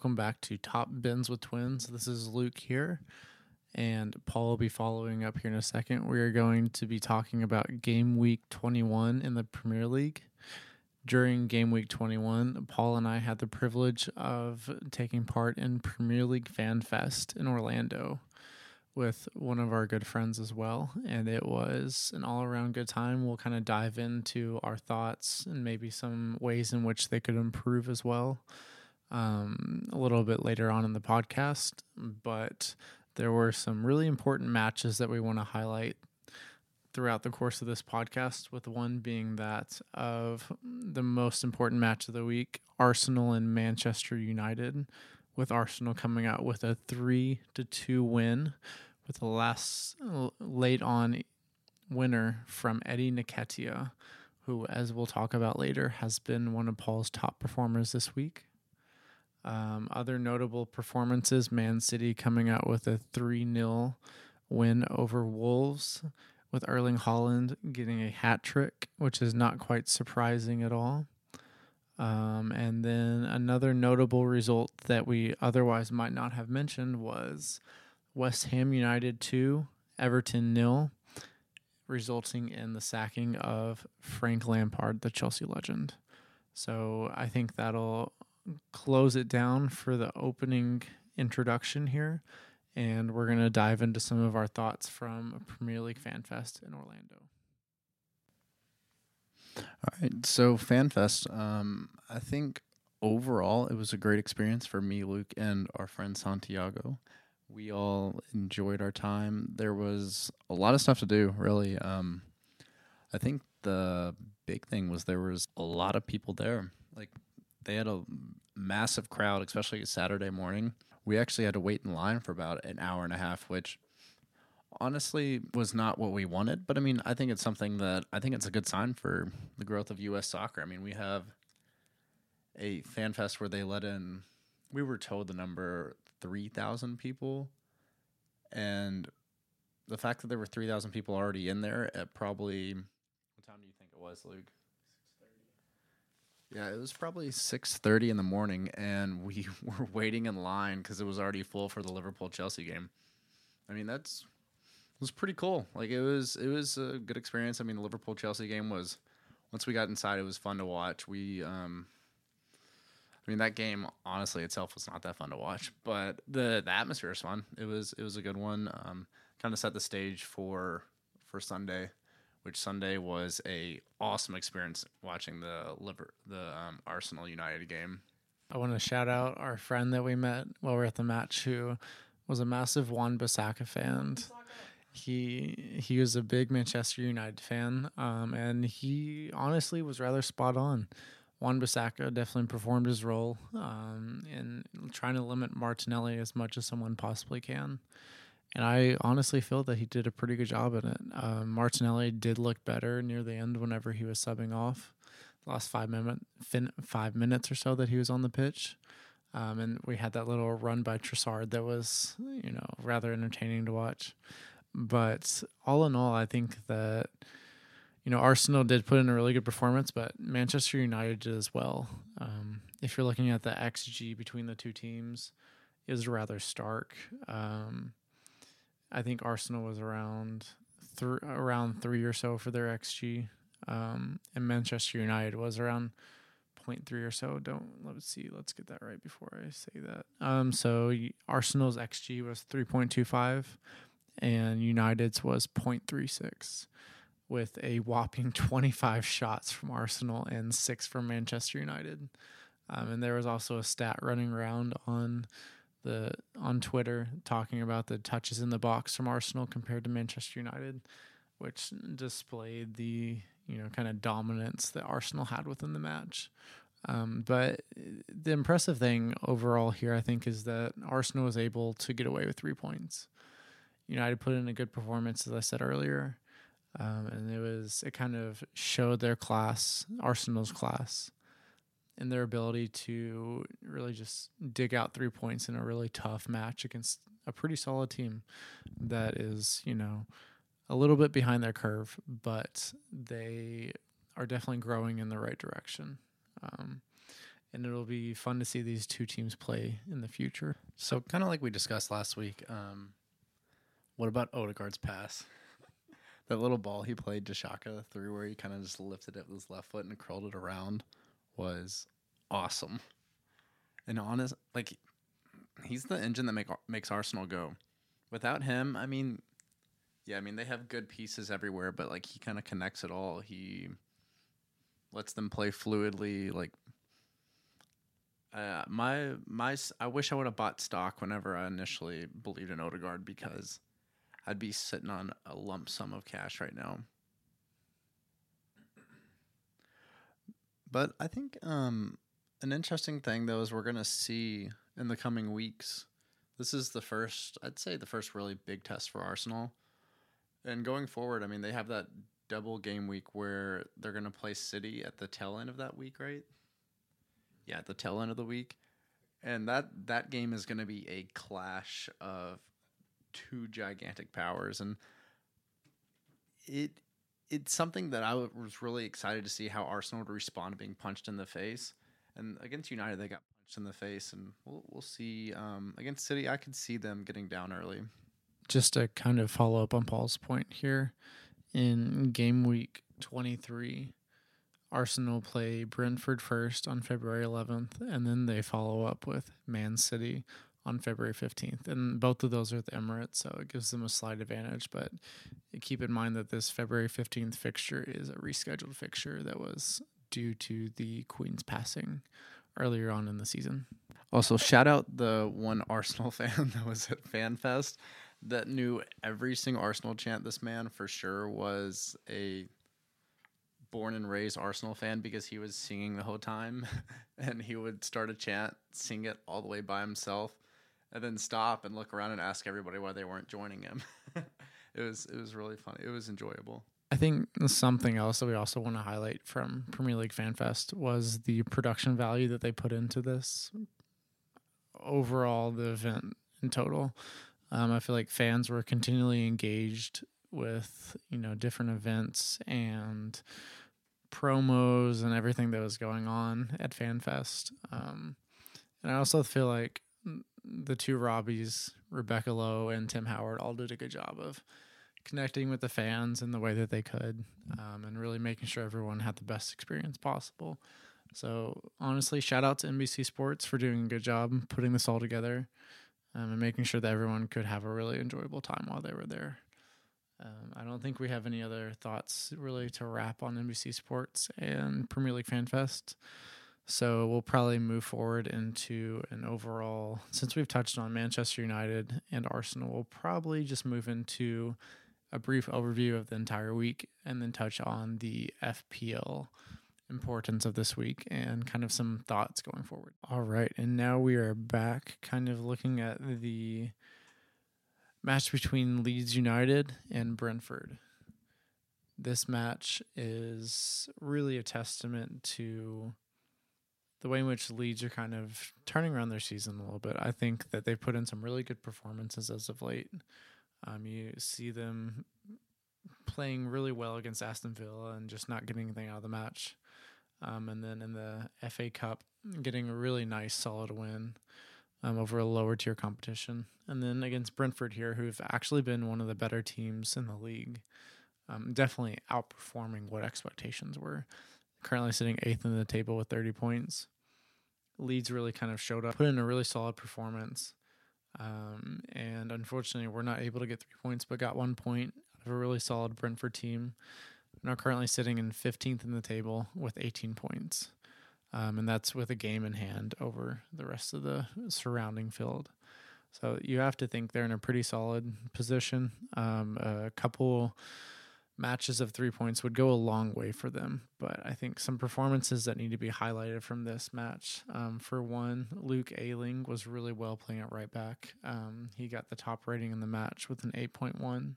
Welcome back to Top Bins with Twins. This is Luke here, and Paul will be following up here in a second. We are going to be talking about game week 21 in the Premier League. During game week 21, Paul and I had the privilege of taking part in Premier League Fan Fest in Orlando with one of our good friends as well. And it was an all around good time. We'll kind of dive into our thoughts and maybe some ways in which they could improve as well um, a little bit later on in the podcast. But there were some really important matches that we want to highlight throughout the course of this podcast, with one being that of the most important match of the week Arsenal and Manchester United. With Arsenal coming out with a three to two win with the last late on winner from Eddie Nketiah, who, as we'll talk about later, has been one of Paul's top performers this week. Um, other notable performances Man City coming out with a 3 0 win over Wolves, with Erling Haaland getting a hat trick, which is not quite surprising at all. Um, and then another notable result that we otherwise might not have mentioned was West Ham United 2, Everton nil, resulting in the sacking of Frank Lampard, the Chelsea legend. So I think that'll close it down for the opening introduction here. And we're going to dive into some of our thoughts from a Premier League Fan Fest in Orlando. All right. So, FanFest, um, I think overall it was a great experience for me, Luke, and our friend Santiago we all enjoyed our time. There was a lot of stuff to do, really. Um, I think the big thing was there was a lot of people there. Like they had a massive crowd, especially Saturday morning. We actually had to wait in line for about an hour and a half, which honestly was not what we wanted. But I mean, I think it's something that I think it's a good sign for the growth of U.S. soccer. I mean, we have a fan fest where they let in. We were told the number 3,000 people. And the fact that there were 3,000 people already in there at probably, what time do you think it was, Luke? Yeah, it was probably 6:30 in the morning and we were waiting in line cuz it was already full for the Liverpool Chelsea game. I mean, that's it was pretty cool. Like it was it was a good experience. I mean, the Liverpool Chelsea game was once we got inside it was fun to watch. We um I mean, that game honestly itself was not that fun to watch, but the the atmosphere was fun. It was it was a good one. Um, kind of set the stage for for Sunday, which Sunday was a awesome experience watching the liver the um, Arsenal United game. I want to shout out our friend that we met while we are at the match, who was a massive Wan-Bissaka fan. He he was a big Manchester United fan, um, and he honestly was rather spot on. Wan-Bissaka definitely performed his role um, in trying to limit Martinelli as much as someone possibly can. And I honestly feel that he did a pretty good job in it. Um, Martinelli did look better near the end whenever he was subbing off. The last five minute, fin- five minutes or so that he was on the pitch. Um, and we had that little run by Trossard that was, you know, rather entertaining to watch. But all in all, I think that you know, Arsenal did put in a really good performance, but Manchester United did as well. Um, if you're looking at the XG between the two teams, is rather stark. Um, I think Arsenal was around th- around three or so for their XG, um, and Manchester United was around 0.3 or so. Don't let's see. Let's get that right before I say that. Um, so Arsenal's XG was 3.25, and United's was 0.36 with a whopping 25 shots from Arsenal and six from Manchester United. Um, and there was also a stat running around on the on Twitter talking about the touches in the box from Arsenal compared to Manchester United, which displayed the you know kind of dominance that Arsenal had within the match. Um, but the impressive thing overall here, I think, is that Arsenal was able to get away with three points. United put in a good performance, as I said earlier. Um, and it was it kind of showed their class, Arsenal's class, and their ability to really just dig out three points in a really tough match against a pretty solid team that is, you know, a little bit behind their curve, but they are definitely growing in the right direction. Um, and it'll be fun to see these two teams play in the future. So, kind of like we discussed last week, um, what about Odegaard's pass? that little ball he played to Xhaka through where he kind of just lifted it with his left foot and curled it around was awesome. And honest, like he's the engine that make makes Arsenal go. Without him, I mean, yeah, I mean they have good pieces everywhere, but like he kind of connects it all. He lets them play fluidly. Like uh, my my, I wish I would have bought stock whenever I initially believed in Odegaard because I'd be sitting on a lump sum of cash right now. But I think um, an interesting thing though is we're gonna see in the coming weeks. This is the first, I'd say, the first really big test for Arsenal. And going forward, I mean, they have that double game week where they're gonna play City at the tail end of that week, right? Yeah, at the tail end of the week, and that that game is gonna be a clash of two gigantic powers, and it it's something that I was really excited to see how Arsenal would respond to being punched in the face. And against United, they got punched in the face, and we'll we'll see. Um, against City, I could see them getting down early. Just to kind of follow up on Paul's point here, in game week twenty three, Arsenal play Brentford first on February 11th, and then they follow up with Man City on February 15th. And both of those are at the Emirates, so it gives them a slight advantage. But keep in mind that this February 15th fixture is a rescheduled fixture that was due to the Queen's passing earlier on in the season. Also, shout out the one Arsenal fan that was at FanFest that knew every single Arsenal chant. This man for sure was a born and raised Arsenal fan because he was singing the whole time and he would start a chant, sing it all the way by himself and then stop and look around and ask everybody why they weren't joining him. it was it was really funny. It was enjoyable. I think something else that we also want to highlight from Premier League Fan Fest was the production value that they put into this overall the event in total. Um, I feel like fans were continually engaged with you know different events and promos and everything that was going on at FanFest. Um, and I also feel like the two Robbies, Rebecca Lowe and Tim Howard, all did a good job of connecting with the fans in the way that they could, um, and really making sure everyone had the best experience possible. So honestly, shout out to NBC Sports for doing a good job putting this all together, um, and making sure that everyone could have a really enjoyable time while they were there. Um, I don't think we have any other thoughts really to wrap on NBC Sports and Premier League Fan Fest. So we'll probably move forward into an overall, since we've touched on Manchester United and Arsenal, we'll probably just move into a brief overview of the entire week and then touch on the FPL importance of this week and kind of some thoughts going forward. All right. And now we are back kind of looking at the match between Leeds United and Brentford. This match is really a testament to the way in which Leeds are kind of turning around their season a little bit. I think that they've put in some really good performances as of late. Um, you see them playing really well against Aston Villa and just not getting anything out of the match. Um, and then in the FA Cup, getting a really nice, solid win um, over a lower tier competition. And then against Brentford here, who've actually been one of the better teams in the league, um, definitely outperforming what expectations were currently sitting eighth in the table with 30 points. Leeds really kind of showed up, put in a really solid performance. Um, and unfortunately, we're not able to get three points, but got one point out of a really solid Brentford team. Now currently sitting in 15th in the table with 18 points. Um, and that's with a game in hand over the rest of the surrounding field. So you have to think they're in a pretty solid position. Um, a couple matches of three points would go a long way for them. But I think some performances that need to be highlighted from this match. Um, for one, Luke Ayling was really well playing at right back. Um, he got the top rating in the match with an 8.1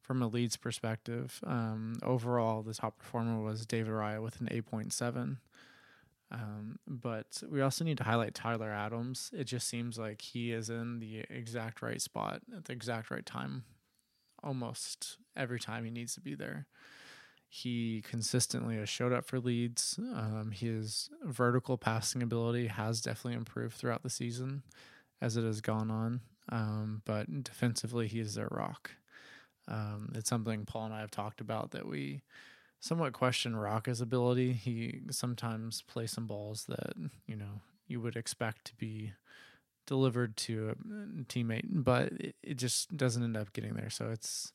from a Leeds perspective. Um, overall, the top performer was David Raya with an 8.7. Um, but we also need to highlight Tyler Adams. It just seems like he is in the exact right spot at the exact right time almost every time he needs to be there. He consistently has showed up for Leeds. Um, his vertical passing ability has definitely improved throughout the season as it has gone on. Um, but defensively, he is their rock. Um, it's something Paul and I have talked about that we somewhat question Roca's ability. He sometimes plays some balls that you know you would expect to be delivered to a teammate, but it, it just doesn't end up getting there. So it's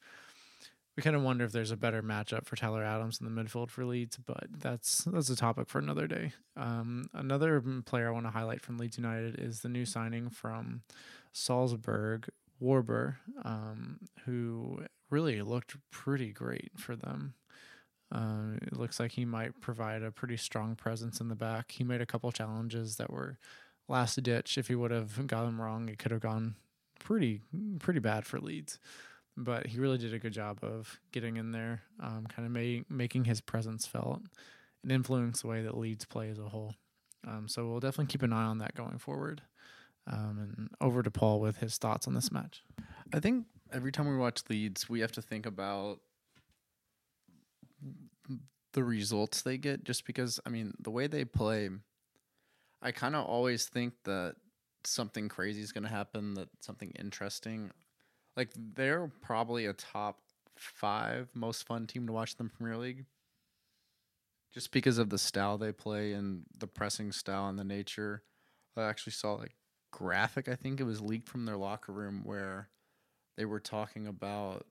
we kind of wonder if there's a better matchup for Tyler Adams in the midfield for Leeds, but that's that's a topic for another day. Um, another player I want to highlight from Leeds United is the new signing from Salzburg, Wöber, um, who really looked pretty great for them. Uh, it looks like he might provide a pretty strong presence in the back. He made a couple challenges that were last ditch. If he would have got them wrong, it could have gone pretty pretty bad for Leeds but he really did a good job of getting in there, um, kind of make, making his presence felt and influence the way that Leeds play as a whole. Um, so we'll definitely keep an eye on that going forward. Um, and over to Paul with his thoughts on this match. I think every time we watch Leeds, we have to think about the results they get just because, I mean, the way they play, I kind of always think that something crazy is going to happen, that something interesting like they're probably a top five most fun team to watch in the Premier League. Just because of the style they play and the pressing style and the nature. I actually saw like graphic, I think it was leaked from their locker room where they were talking about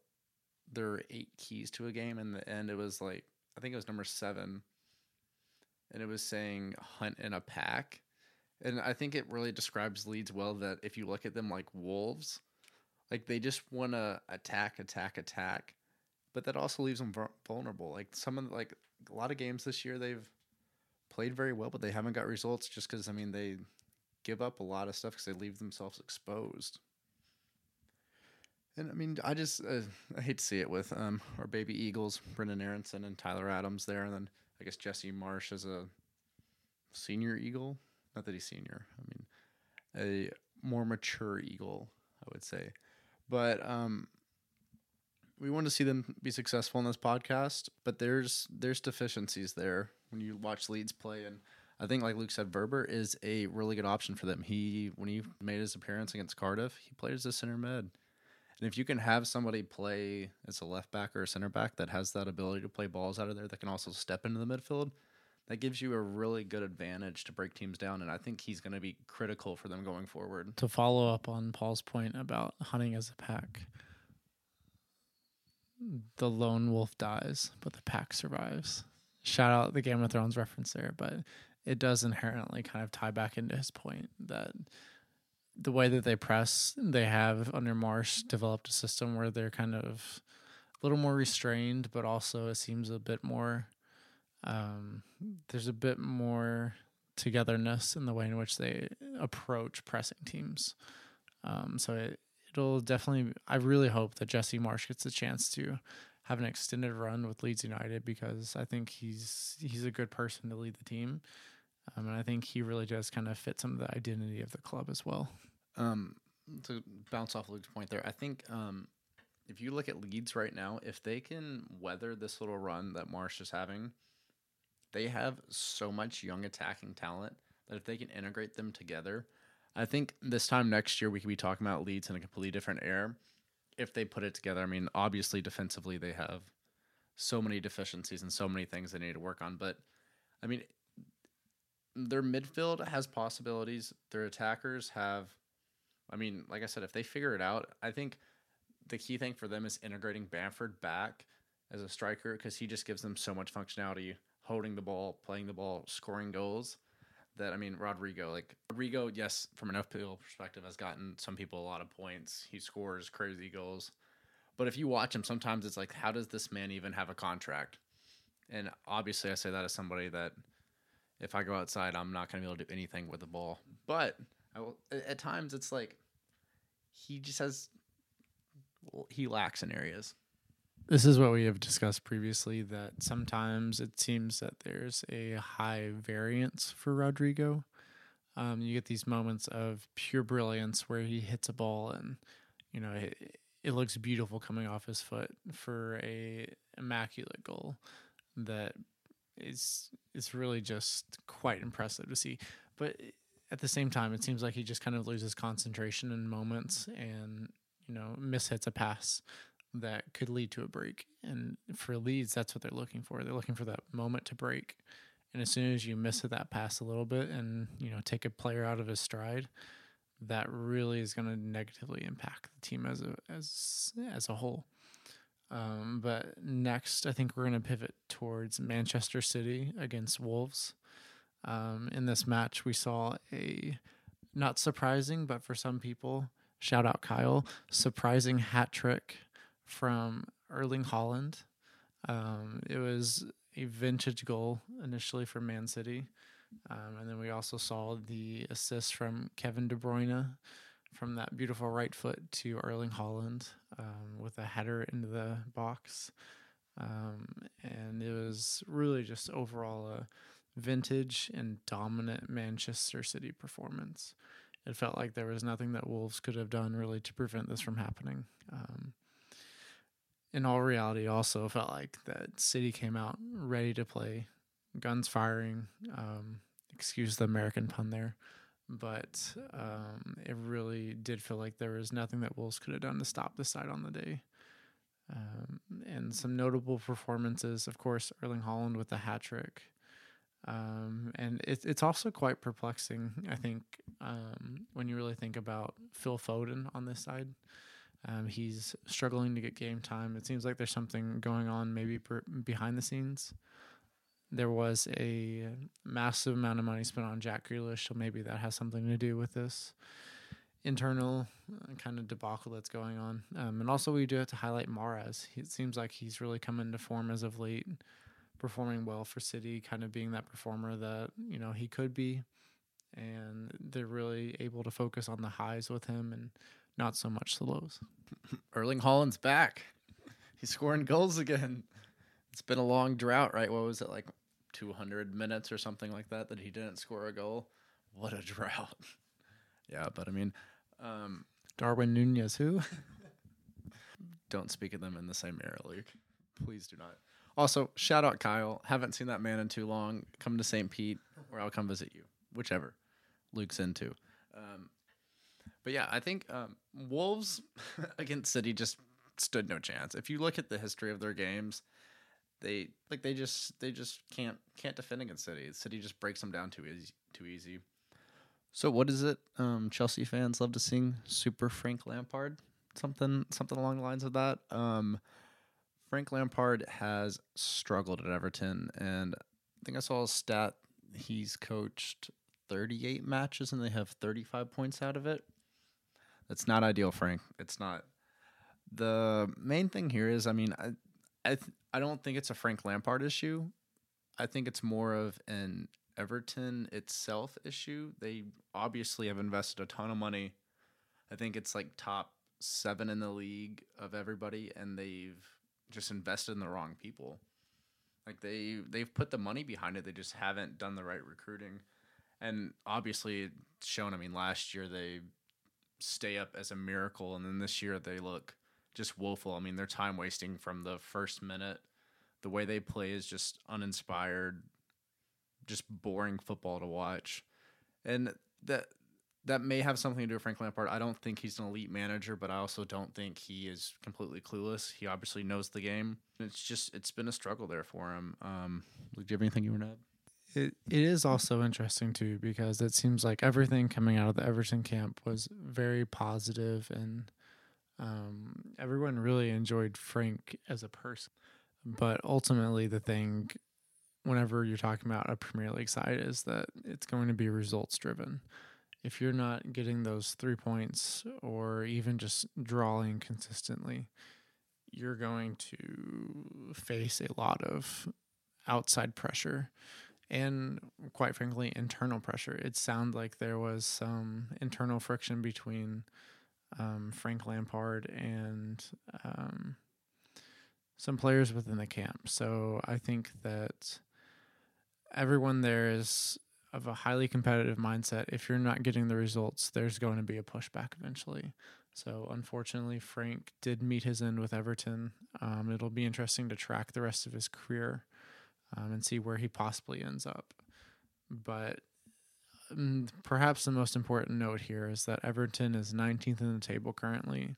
their eight keys to a game and the end it was like I think it was number seven. And it was saying hunt in a pack. And I think it really describes Leeds well that if you look at them like wolves, like they just want to attack, attack, attack, but that also leaves them vulnerable. Like some of the, like a lot of games this year they've played very well, but they haven't got results just because I mean they give up a lot of stuff because they leave themselves exposed. And I mean, I just uh, I hate to see it with um, our baby Eagles, Brendan Aaronson and Tyler Adams there, and then I guess Jesse Marsch is a senior Eagle. Not that he's senior. I mean, a more mature Eagle, I would say. But um, we want to see them be successful in this podcast. But there's there's deficiencies there when you watch Leeds play, and I think like Luke said, Wöber is a really good option for them. He when he made his appearance against Cardiff, he played as a center mid. And if you can have somebody play as a left back or a center back that has that ability to play balls out of there that can also step into the midfield, that gives you a really good advantage to break teams down. And I think he's going to be critical for them going forward. To follow up on Paul's point about hunting as a pack, the lone wolf dies, but the pack survives. Shout out the Game of Thrones reference there, but it does inherently kind of tie back into his point that the way that they press, they have under Marsch developed a system where they're kind of a little more restrained, but also it seems a bit more um, there's a bit more togetherness in the way in which they approach pressing teams. Um, so it, it'll definitely. I really hope that Jesse Marsch gets a chance to have an extended run with Leeds United because I think he's he's a good person to lead the team, um, and I think he really does kind of fit some of the identity of the club as well. Um, to bounce off Luke's point there, I think um, if you look at Leeds right now, if they can weather this little run that Marsch is having, they have so much young attacking talent that if they can integrate them together, I think this time next year we could be talking about Leeds in a completely different era if they put it together. I mean, obviously defensively they have so many deficiencies and so many things they need to work on, but I mean their midfield has possibilities. Their attackers have I mean, like I said, if they figure it out, I think the key thing for them is integrating Bamford back as a striker because he just gives them so much functionality holding the ball, playing the ball, scoring goals. That I mean, Rodrigo, like Rodrigo, yes, from an FPL perspective, has gotten some people a lot of points. He scores crazy goals, but if you watch him, sometimes it's like, how does this man even have a contract? And obviously, I say that as somebody that if I go outside, I'm not going to be able to do anything with the ball. But I will, at times, it's like he just has he lacks in areas. This is what we have discussed previously that sometimes it seems that there's a high variance for Rodrigo. Um, you get these moments of pure brilliance where he hits a ball and you know it, it looks beautiful coming off his foot for a immaculate goal. that is is really just quite impressive to see. But at the same time, it seems like he just kind of loses concentration in moments and you know mishits a pass that could lead to a break. And for Leeds, that's what they're looking for. They're looking for that moment to break. And as soon as you miss that pass a little bit and you know take a player out of his stride, that really is going to negatively impact the team as a as as a whole. Um, but next, I think we're going to pivot towards Manchester City against Wolves. Um, in this match, we saw a not surprising, but for some people, shout out Kyle, surprising hat trick from Erling Haaland. Um, it was a vintage goal initially for Man City. Um, and then we also saw the assist from Kevin De Bruyne from that beautiful right foot to Erling Haaland um, with a header into the box. Um, and it was really just overall a vintage and dominant Manchester City performance. It felt like there was nothing that Wolves could have done really to prevent this from happening. Um, in all reality, also felt like that City came out ready to play, guns firing. Um, excuse the American pun there, but um, it really did feel like there was nothing that Wolves could have done to stop the side on the day. Um, and some notable performances, of course, Erling Haaland with the hat trick. Um, and it, it's also quite perplexing, I think, um, when you really think about Phil Foden on this side. Um, he's struggling to get game time. It seems like there's something going on maybe per, behind the scenes. There was a massive amount of money spent on Jack Grealish, so maybe that has something to do with this internal uh, kind of debacle that's going on. Um, and also, we do have to highlight Mahrez. It seems like he's really come into form as of late, performing well for City, kind of being that performer that you know he could be. And they're really able to focus on the highs with him and not so much the lows. Erling Haaland's back. He's scoring goals again. It's been a long drought, right? What was it like 200 minutes or something like that that he didn't score a goal? What a drought. yeah, but I mean, um, Darwin Nunez, who? don't speak of them in the same era, Luke. Please do not. Also, shout out Kyle. Haven't seen that man in too long. Come to St. Pete, or I'll come visit you, whichever Luke's into. Um, but yeah, I think um, Wolves against City just stood no chance. If you look at the history of their games, they like they just they just can't can't defend against City. City just breaks them down too easy. Too easy. So what is it? Um, Chelsea fans love to sing "Super Frank Lampard," something something along the lines of that. Um, Frank Lampard has struggled at Everton, and I think I saw a stat. He's coached 38 matches, and they have 35 points out of it. That's not ideal, Frank. It's not. The main thing here is, I mean, I, I, th- I don't think it's a Frank Lampard issue. I think it's more of an Everton itself issue. They obviously have invested a ton of money. I think it's like top seven in the league of everybody, and they've just invested in the wrong people. Like they they've put the money behind it. They just haven't done the right recruiting, and obviously shown. I mean, last year they stay up as a miracle, and then this year they look just woeful. I mean, they're time wasting from the first minute. The way they play is just uninspired, just boring football to watch. And that that may have something to do with Frank Lampard. I don't think he's an elite manager, but I also don't think he is completely clueless. He obviously knows the game. It's just it's been a struggle there for him. Um, do you have anything you want to add? It it is also interesting too because it seems like everything coming out of the Everton camp was very positive and um, everyone really enjoyed Frank as a person. But ultimately, the thing, whenever you're talking about a Premier League side, is that it's going to be results driven. If you're not getting those three points or even just drawing consistently, you're going to face a lot of outside pressure and quite frankly internal pressure it sounded like there was some internal friction between um, Frank Lampard and um, some players within the camp. So I think that everyone there is of a highly competitive mindset. If you're not getting the results, there's going to be a pushback eventually. So unfortunately, Frank did meet his end with Everton. Um, it'll be interesting to track the rest of his career um, and see where he possibly ends up. But um, perhaps the most important note here is that Everton is 19th in the table currently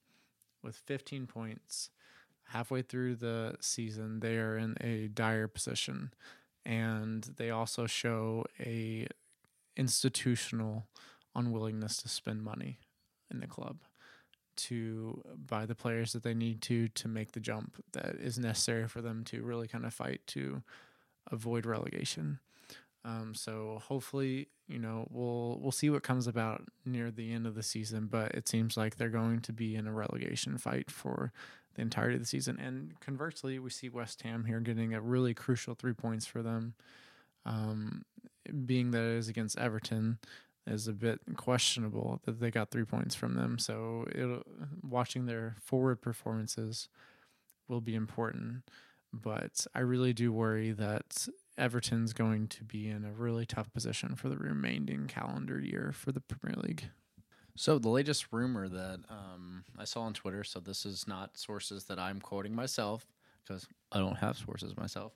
with 15 points. Halfway through the season, they are in a dire position, and they also show a institutional unwillingness to spend money in the club to buy the players that they need to to make the jump that is necessary for them to really kind of fight to avoid relegation. Um, so hopefully, you know, we'll we'll see what comes about near the end of the season. But it seems like they're going to be in a relegation fight for the entirety of the season. And conversely, we see West Ham here getting a really crucial three points for them. Um, being that it is against Everton, is a bit questionable that they got three points from them. So it'll, watching their forward performances will be important. But I really do worry that Everton's going to be in a really tough position for the remaining calendar year for the Premier League. So the latest rumor that um, I saw on Twitter, so this is not sources that I'm quoting myself because I don't have sources myself,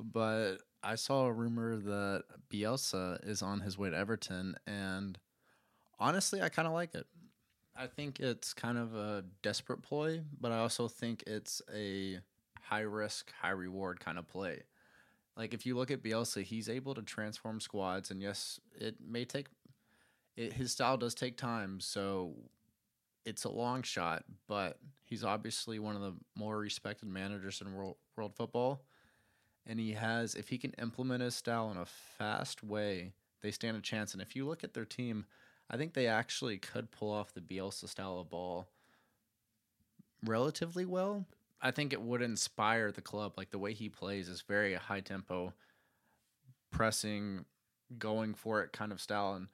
but I saw a rumor that Bielsa is on his way to Everton, and honestly, I kind of like it. I think it's kind of a desperate ploy, but I also think it's a high risk, high reward kind of play. Like if you look at Bielsa, he's able to transform squads, and yes, it may take. It, his style does take time, so it's a long shot, but he's obviously one of the more respected managers in world, world football and he has if he can implement his style in a fast way, they stand a chance. And if you look at their team, I think they actually could pull off the Bielsa style of ball relatively well. I think it would inspire the club. Like the way he plays is very high tempo, pressing, going for it kind of style. And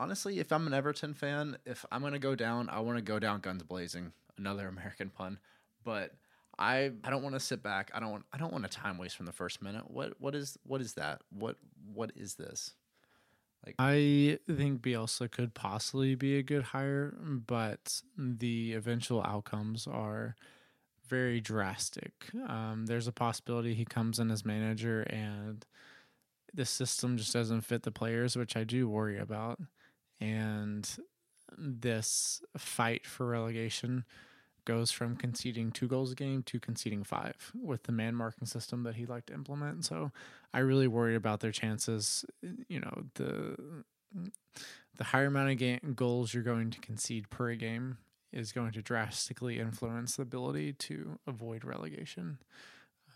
honestly, if I'm an Everton fan, if I'm gonna go down, I want to go down guns blazing. Another American pun, but I I don't want to sit back. I don't want I don't want a time waste from the first minute. What what is what is that? What what is this? Like I think Bielsa could possibly be a good hire, but the eventual outcomes are very drastic. Um, there's a possibility he comes in as manager and the system just doesn't fit the players, which I do worry about. And this fight for relegation goes from conceding two goals a game to conceding five with the man marking system that he liked to implement. So I really worry about their chances. You know, the the higher amount of goals you're going to concede per game is going to drastically influence the ability to avoid relegation.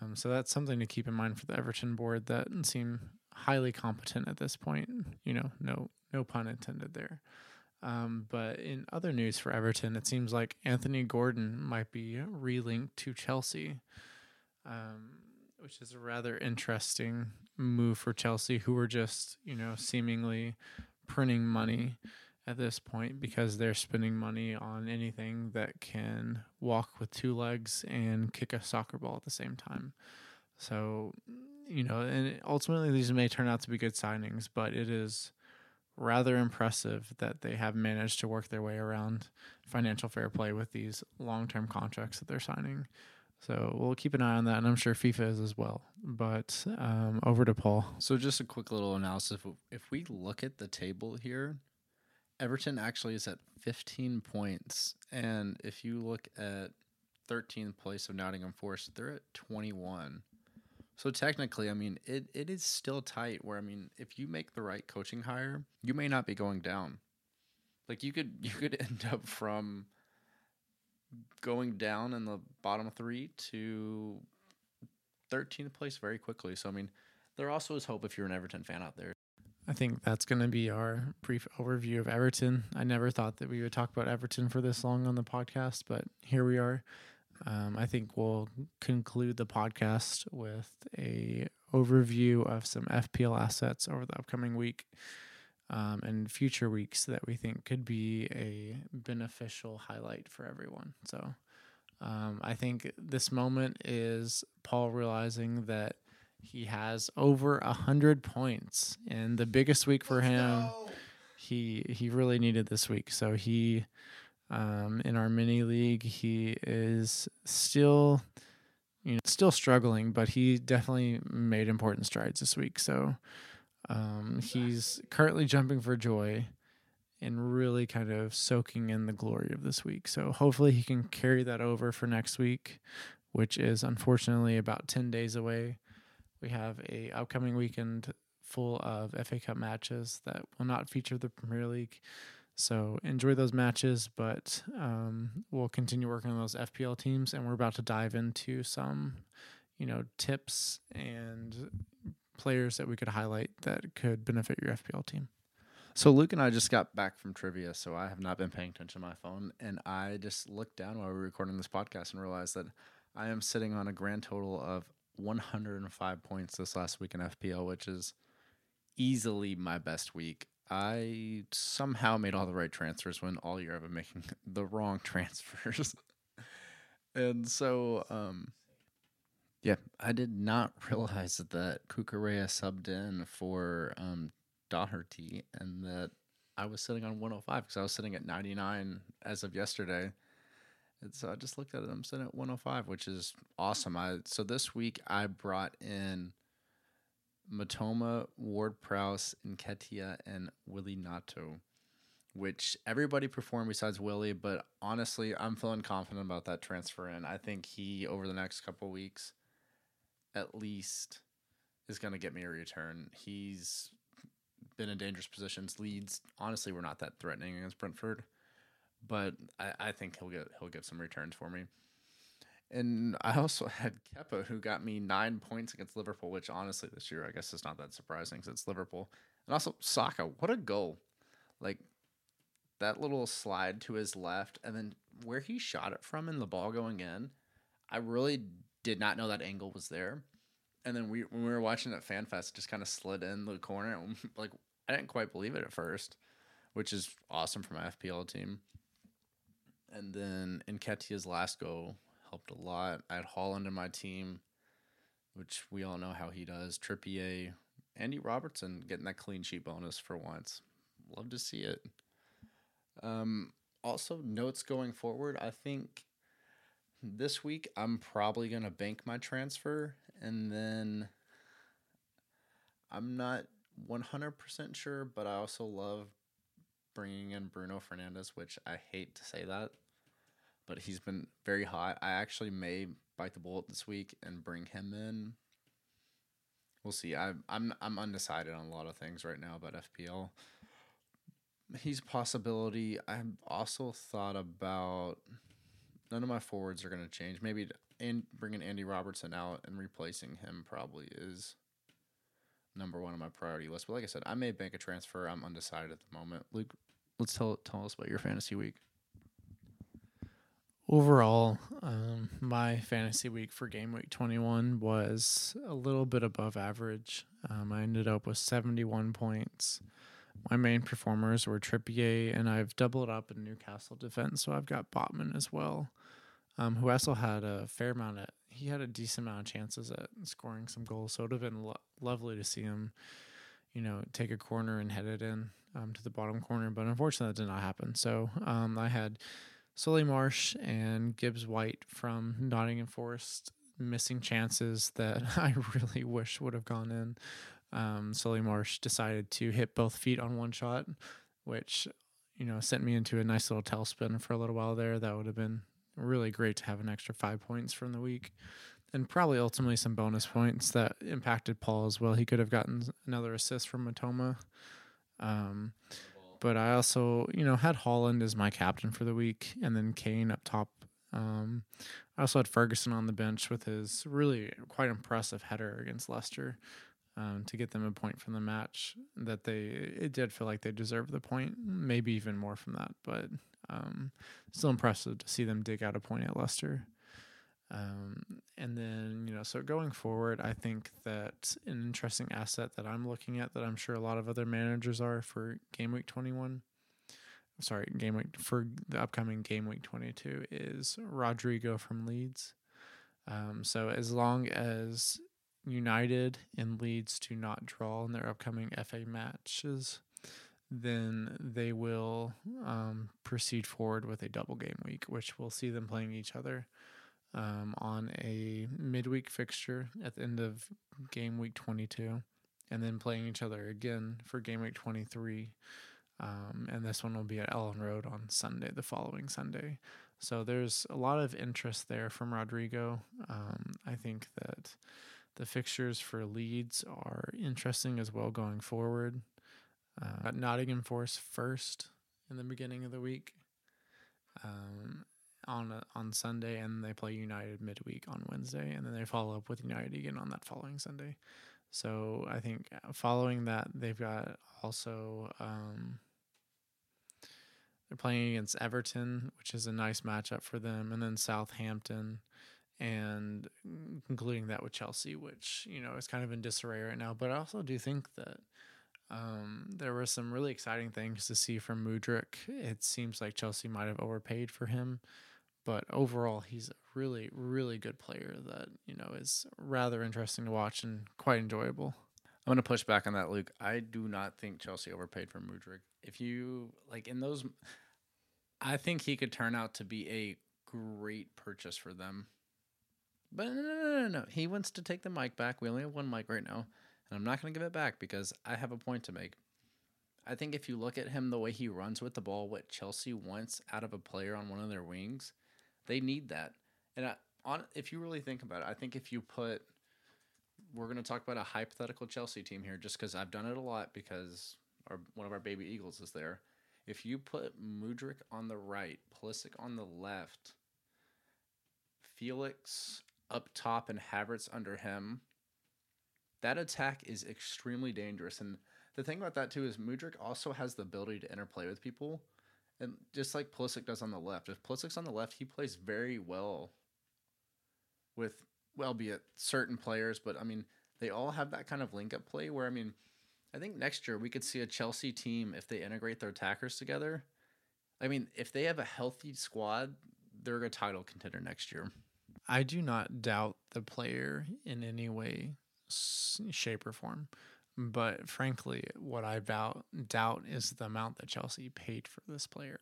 Um, so that's something to keep in mind for the Everton board that seem highly competent at this point. You know, no no pun intended there. Um, but in other news for Everton, it seems like Anthony Gordon might be relinked to Chelsea, um, which is a rather interesting move for Chelsea, who are just, you know, seemingly printing money at this point because they're spending money on anything that can walk with two legs and kick a soccer ball at the same time. So, you know, and ultimately these may turn out to be good signings, but it is rather impressive that they have managed to work their way around financial fair play with these long term contracts that they're signing. So we'll keep an eye on that, and I'm sure FIFA is as well. But um, over to Paul. So just a quick little analysis. If we look at the table here, Everton actually is at 15 points, and if you look at 13th place of Nottingham Forest, they're at 21. So technically, I mean, it, it is still tight. Where I mean, if you make the right coaching hire, you may not be going down. Like you could you could end up from going down in the bottom three to 13th place very quickly. So I mean, there also is hope if you're an Everton fan out there. I think that's going to be our brief overview of Everton. I never thought that we would talk about Everton for this long on the podcast, but here we are. Um, I think we'll conclude the podcast with a overview of some FPL assets over the upcoming week um, and future weeks that we think could be a beneficial highlight for everyone. So um, I think this moment is Paul realizing that he has over a hundred points and the biggest week for him. He he really needed this week, so he um, in our mini league. He is still you know, still struggling, but he definitely made important strides this week. So um, he's currently jumping for joy and really kind of soaking in the glory of this week. So hopefully he can carry that over for next week, which is unfortunately about 10 days away. We have a upcoming weekend full of FA Cup matches that will not feature the Premier League. So enjoy those matches, but um, we'll continue working on those FPL teams, and we're about to dive into some, you know, tips and players that we could highlight that could benefit your FPL team. So Luke and I just got back from trivia, so I have not been paying attention to my phone, and I just looked down while we were recording this podcast and realized that I am sitting on a grand total of 105 points this last week in FPL, which is easily my best week. I somehow made all the right transfers when all year I've been making the wrong transfers. and so, um, yeah, I did not realize that Cucurella subbed in for um, Doherty and that I was sitting on 105 because I was sitting at 99 as of yesterday. And so I just looked at it. I'm sitting at 105, which is awesome. I so this week I brought in Mitoma, Ward Prowse, Nketiah, and Willie Gnonto, which everybody performed besides Willie. But honestly, I'm feeling confident about that transfer in. I think he, over the next couple weeks, at least is going to get me a return. He's been in dangerous positions. Leeds, honestly, we're not that threatening against Brentford, but I, I think he'll get he'll get some returns for me. And I also had Kepa, who got me nine points against Liverpool, which honestly this year I guess is not that surprising because it's Liverpool. And also Saka, what a goal! Like that little slide to his left, and then where he shot it from and the ball going in, I really did not know that angle was there. And then we when we were watching at FanFest, just kind of slid in the corner. Like I didn't quite believe it at first, which is awesome for my FPL team. And then Nketiah's last goal helped a lot. I had Haaland in my team, which we all know how he does. Trippier, Andy Robertson getting that clean sheet bonus for once. Love to see it. Um, also, notes going forward. I think this week I'm probably going to bank my transfer and then I'm not 100% sure, but I also love bringing in Bruno Fernandes, which I hate to say that but he's been very hot. I actually may bite the bullet this week and bring him in. We'll see. I, I'm I'm undecided on a lot of things right now about FPL. He's a possibility. I've also thought about none of my forwards are going to change. Maybe and bringing Andy Robertson out and replacing him probably is number one on my priority list. But like I said, I may bank a transfer. I'm undecided at the moment. Luke, let's tell tell us about your fantasy week overall, um, my fantasy week for game week 21 was a little bit above average. Um, I ended up with 71 points. My main performers were Trippier, and I've doubled up in Newcastle defense, so I've got Botman as well, um, who also had a fair amount of. He had a decent amount of chances at scoring some goals, so it would have been lo- lovely to see him, you know, take a corner and head it in um, to the bottom corner. But unfortunately, that did not happen. So um, I had Solly March and Gibbs White from Nottingham Forest missing chances that I really wish would have gone in. Um, Solly March decided to hit both feet on one shot, which you know sent me into a nice little tailspin for a little while there. That would have been really great to have an extra five points from the week, and probably ultimately some bonus points that impacted Paul as well. He could have gotten another assist from Mitoma. Um, but I also, you know, had Haaland as my captain for the week, and then Kane up top. Um, I also had Ferguson on the bench with his really quite impressive header against Leicester um, to get them a point from the match. That they it did feel like they deserved the point, maybe even more from that, but um, still impressive to see them dig out a point at Leicester. Um, and then, you know, so going forward, I think that an interesting asset that I'm looking at that I'm sure a lot of other managers are for game week 21, sorry, game week for the upcoming game week 22 is Rodrigo from Leeds. Um, so as long as United and Leeds do not draw in their upcoming FA matches, then they will um, proceed forward with a double game week, which will see them playing each other um, on a midweek fixture at the end of game week 22, and then playing each other again for game week 23. Um, and this one will be at Elland Road on Sunday, the following Sunday. So there's a lot of interest there from Rodrigo. Um, I think that the fixtures for Leeds are interesting as well going forward. Uh, Nottingham Forest first in the beginning of the week um, on on Sunday, and they play United midweek on Wednesday, and then they follow up with United again on that following Sunday. So I think uh, following that, they've got also um, they're playing against Everton, which is a nice matchup for them, and then Southampton, and concluding that with Chelsea, which you know is kind of in disarray right now. But I also do think that um, there were some really exciting things to see from Mudryk. It seems like Chelsea might have overpaid for him, but overall, he's a really, really good player that you know is rather interesting to watch and quite enjoyable. I'm going to push back on that, Luke. I do not think Chelsea overpaid for Mudryk. If you like in those, I think he could turn out to be a great purchase for them. But no, no, no, no, no. He wants to take the mic back. We only have one mic right now, and I'm not going to give it back because I have a point to make. I think if you look at him the way he runs with the ball, what Chelsea wants out of a player on one of their wings, they need that. And I, on if you really think about it, I think if you put we're going to talk about a hypothetical Chelsea team here just cuz I've done it a lot because our one of our baby Eagles is there. If you put Mudryk on the right, Pulisic on the left, Felix up top and Havertz under him, that attack is extremely dangerous. And the thing about that too is Mudryk also has the ability to interplay with people. And just like Pulisic does on the left, if Pulisic's on the left, he plays very well with, well, be it certain players, but I mean, they all have that kind of link up play where, I mean, I think next year we could see a Chelsea team if they integrate their attackers together. I mean, if they have a healthy squad, they're a title contender next year. I do not doubt the player in any way, shape, or form. But frankly, what I doubt, doubt is the amount that Chelsea paid for this player.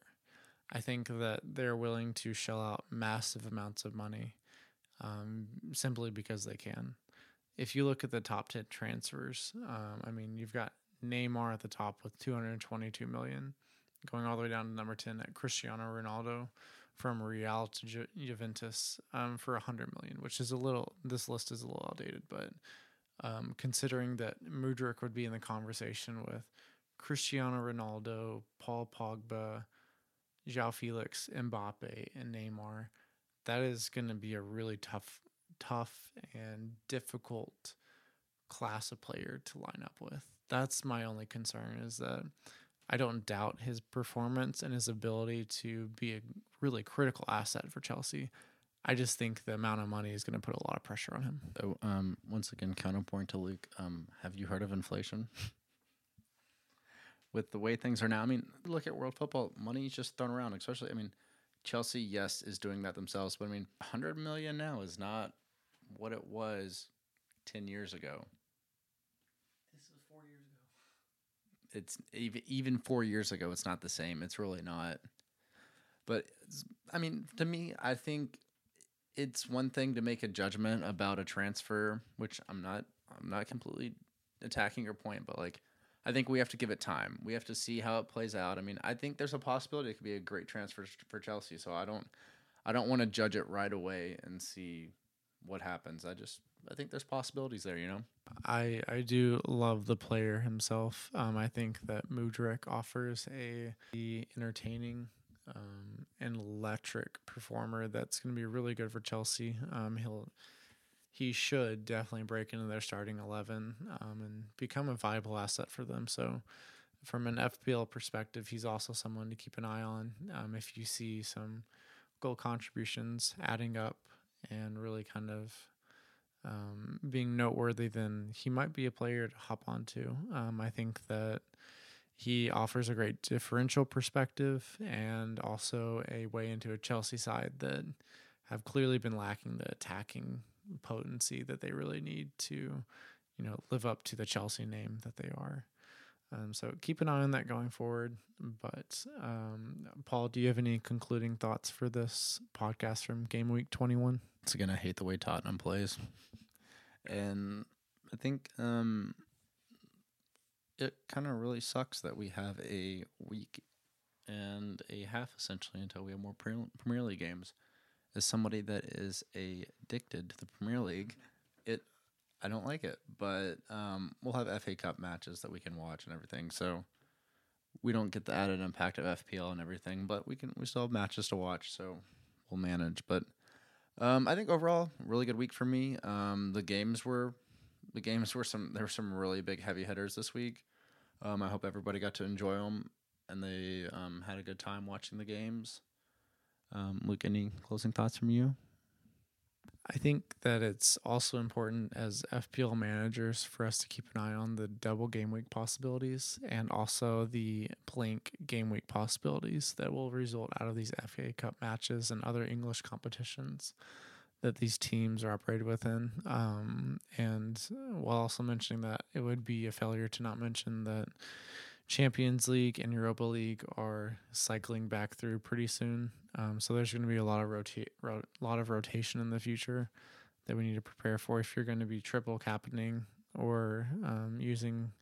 I think that they're willing to shell out massive amounts of money um, simply because they can. If you look at the top 10 transfers, um, I mean, you've got Neymar at the top with 222 million, going all the way down to number 10 at Cristiano Ronaldo from Real to Ju- Juventus um, for 100 million, which is a little, this list is a little outdated, but um, considering that Mudryk would be in the conversation with Cristiano Ronaldo, Paul Pogba, João Felix, Mbappe, and Neymar. That is going to be a really tough, tough and difficult class of player to line up with. That's my only concern is that I don't doubt his performance and his ability to be a really critical asset for Chelsea. I just think the amount of money is going to put a lot of pressure on him. So, um, once again, counterpoint to Luke. Um, have you heard of inflation? With the way things are now, I mean, look at world football. Money is just thrown around, especially. I mean, Chelsea, yes, is doing that themselves, but I mean, 100 million now is not what it was 10 years ago. This was four years ago. It's even even four years ago. It's not the same. It's really not. But I mean, to me, I think it's one thing to make a judgment about a transfer, which I'm not I'm not completely attacking your point, but like I think we have to give it time. We have to see how it plays out. I mean, I think there's a possibility it could be a great transfer for Chelsea, so I don't I don't want to judge it right away and see what happens. I just I think there's possibilities there, you know. I I do love the player himself. Um, I think that Mudryk offers a entertaining um, an electric performer that's going to be really good for Chelsea. Um, he'll he should definitely break into their starting eleven um, and become a viable asset for them. So, from an FPL perspective, he's also someone to keep an eye on. Um, if you see some goal contributions adding up and really kind of um, being noteworthy, then he might be a player to hop onto. Um, I think that he offers a great differential perspective and also a way into a Chelsea side that have clearly been lacking the attacking potency that they really need to, you know, live up to the Chelsea name that they are. Um, so keep an eye on that going forward. But um, Paul, do you have any concluding thoughts for this podcast from Game Week 21? It's again, I hate the way Tottenham plays, and I think um, it kind of really sucks that we have a week and a half essentially until we have more Premier League games. As somebody that is addicted to the Premier League, it I don't like it, but um, we'll have FA Cup matches that we can watch and everything. So we don't get the added impact of FPL and everything, but we can we still have matches to watch, so we'll manage. But um, I think overall, really good week for me. Um, the games were the games were some there were some really big heavy hitters this week. Um, I hope everybody got to enjoy them and they um, had a good time watching the games. Um, Luke, any closing thoughts from you? I think that it's also important as FPL managers for us to keep an eye on the double game week possibilities and also the blank game week possibilities that will result out of these FA Cup matches and other English competitions that these teams are operated within. Um, and while also mentioning that, it would be a failure to not mention that Champions League and Europa League are cycling back through pretty soon. Um, so there's going to be a lot of ro- lot of rotation in the future that we need to prepare for. If you're going to be triple captaining or um, using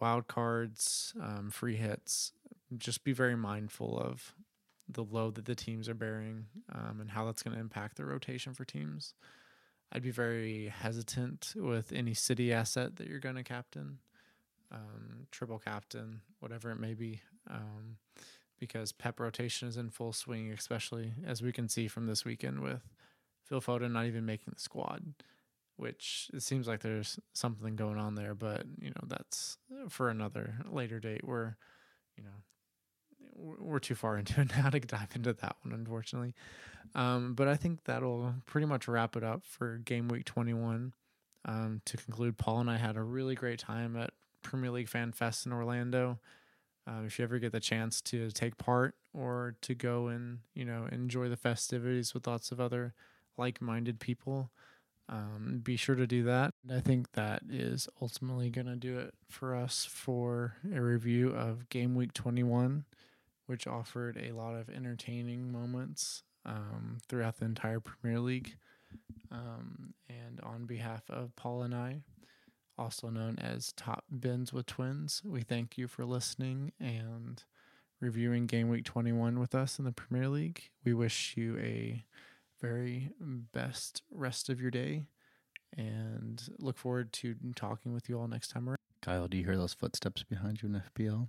wild cards, um, free hits, just be very mindful of the load that the teams are bearing um, and how that's going to impact the rotation for teams. I'd be very hesitant with any city asset that you're going to captain um, triple captain, whatever it may be, um, because Pep rotation is in full swing, especially as we can see from this weekend with Phil Foden not even making the squad, which it seems like there's something going on there, but you know that's for another later date. We're, you know, we're too far into it now to dive into that one, unfortunately. Um, but I think that'll pretty much wrap it up for game week 21. Um, to conclude, Paul and I had a really great time at Premier League Fan Fest in Orlando. Um, if you ever get the chance to take part or to go and you know enjoy the festivities with lots of other like-minded people, um, be sure to do that. I think that is ultimately going to do it for us for a review of Game Week 21, which offered a lot of entertaining moments um, throughout the entire Premier League. Um, and on behalf of Paul and I, also known as Top Bins with Twins. We thank you for listening and reviewing Game Week 21 with us in the Premier League. We wish you a very best rest of your day and look forward to talking with you all next time around. Kyle, do you hear those footsteps behind you in FPL?